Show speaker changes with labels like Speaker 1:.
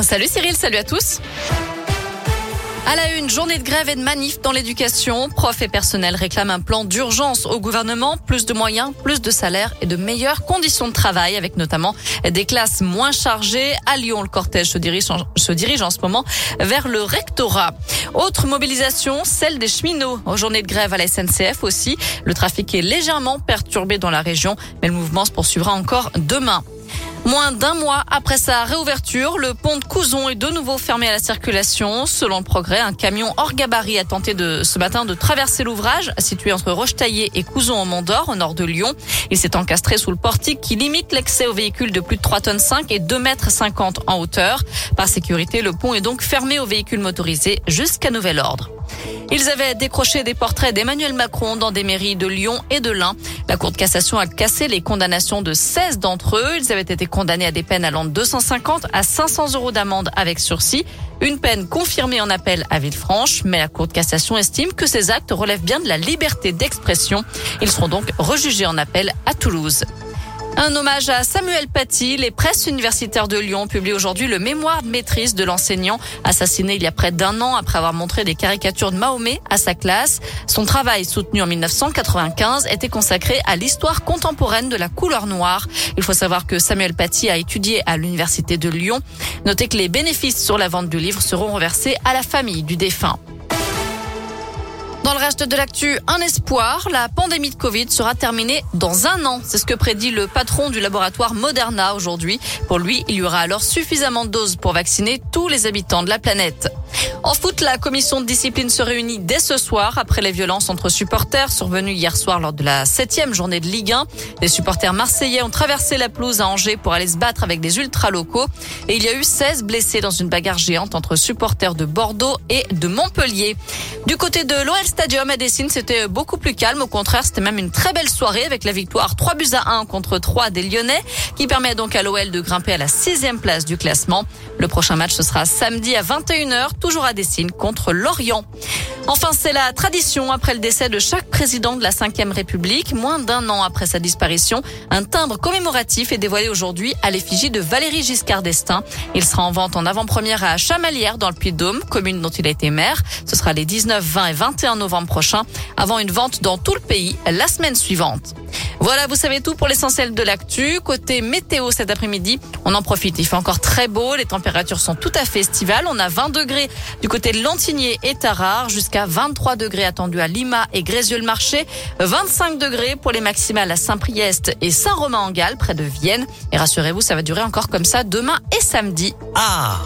Speaker 1: Salut Cyril, salut à tous. À la une, journée de grève et de manif dans l'éducation. Profs et personnel réclament un plan d'urgence au gouvernement, plus de moyens, plus de salaires et de meilleures conditions de travail, avec notamment des classes moins chargées. À Lyon, le cortège se dirige en, en ce moment vers le rectorat. Autre mobilisation, celle des cheminots. Aux journées de grève à la SNCF aussi. Le trafic est légèrement perturbé dans la région, mais le mouvement se poursuivra encore demain. Moins d'un mois après sa réouverture, le pont de Couzon est de nouveau fermé à la circulation. Selon le progrès, un camion hors gabarit a tenté de, ce matin de traverser l'ouvrage situé entre Rochetaillé et Couzon en Mont d'Or, au nord de Lyon. Il s'est encastré sous le portique qui limite l'accès aux véhicules de plus de 3 tonnes 5 et 2 mètres 50 en hauteur. Par sécurité, le pont est donc fermé aux véhicules motorisés jusqu'à nouvel ordre. Ils avaient décroché des portraits d'Emmanuel Macron dans des mairies de Lyon et de l'Ain. La Cour de cassation a cassé les condamnations de 16 d'entre eux. Ils avaient été condamnés à des peines allant de 250 à 500 euros d'amende avec sursis. Une peine confirmée en appel à Villefranche, mais la Cour de cassation estime que ces actes relèvent bien de la liberté d'expression. Ils seront donc rejugés en appel à Toulouse. Un hommage à Samuel Paty. Les presses universitaires de Lyon publient aujourd'hui le mémoire de maîtrise de l'enseignant assassiné il y a près d'un an après avoir montré des caricatures de Mahomet à sa classe. Son travail, soutenu en 1995, était consacré à l'histoire contemporaine de la couleur noire. Il faut savoir que Samuel Paty a étudié à l'université de Lyon. Notez que les bénéfices sur la vente du livre seront reversés à la famille du défunt. Dans le reste de l'actu, un espoir, la pandémie de Covid sera terminée dans un an. C'est ce que prédit le patron du laboratoire Moderna aujourd'hui. Pour lui, il y aura alors suffisamment de doses pour vacciner tous les habitants de la planète. En foot, la commission de discipline se réunit dès ce soir après les violences entre supporters survenues hier soir lors de la septième journée de Ligue 1. Les supporters marseillais ont traversé la pelouse à Angers pour aller se battre avec des ultras locaux et il y a eu 16 blessés dans une bagarre géante entre supporters de Bordeaux et de Montpellier. Du côté de l'OL Stadium à Dessine, c'était beaucoup plus calme. Au contraire, c'était même une très belle soirée avec la victoire 3 buts à 1 contre 3 des Lyonnais qui permet donc à l'OL de grimper à la sixième place du classement. Le prochain match, ce sera samedi à 21h, toujours à Dessine contre Lorient. Enfin, c'est la tradition après le décès de chaque président de la Ve République. Moins d'un an après sa disparition, un timbre commémoratif est dévoilé aujourd'hui à l'effigie de Valérie Giscard d'Estaing. Il sera en vente en avant-première à Chamalières dans le Puy-de-Dôme, commune dont il a été maire. Ce sera les 19, 20 et 21 novembre prochains, avant une vente dans tout le pays la semaine suivante. Voilà, vous savez tout pour l'essentiel de l'actu. Côté météo cet après-midi, on en profite. Il fait encore très beau. Les températures sont tout à fait estivales. On a 20 degrés du côté de Lantigné et Tarare, jusqu'à 23 degrés attendus à Lima et Grézieux-le-Marché, 25 degrés pour les maximales à Saint-Priest et Saint-Romain-en-Galles, près de Vienne. Et rassurez-vous, ça va durer encore comme ça demain et samedi.
Speaker 2: Ah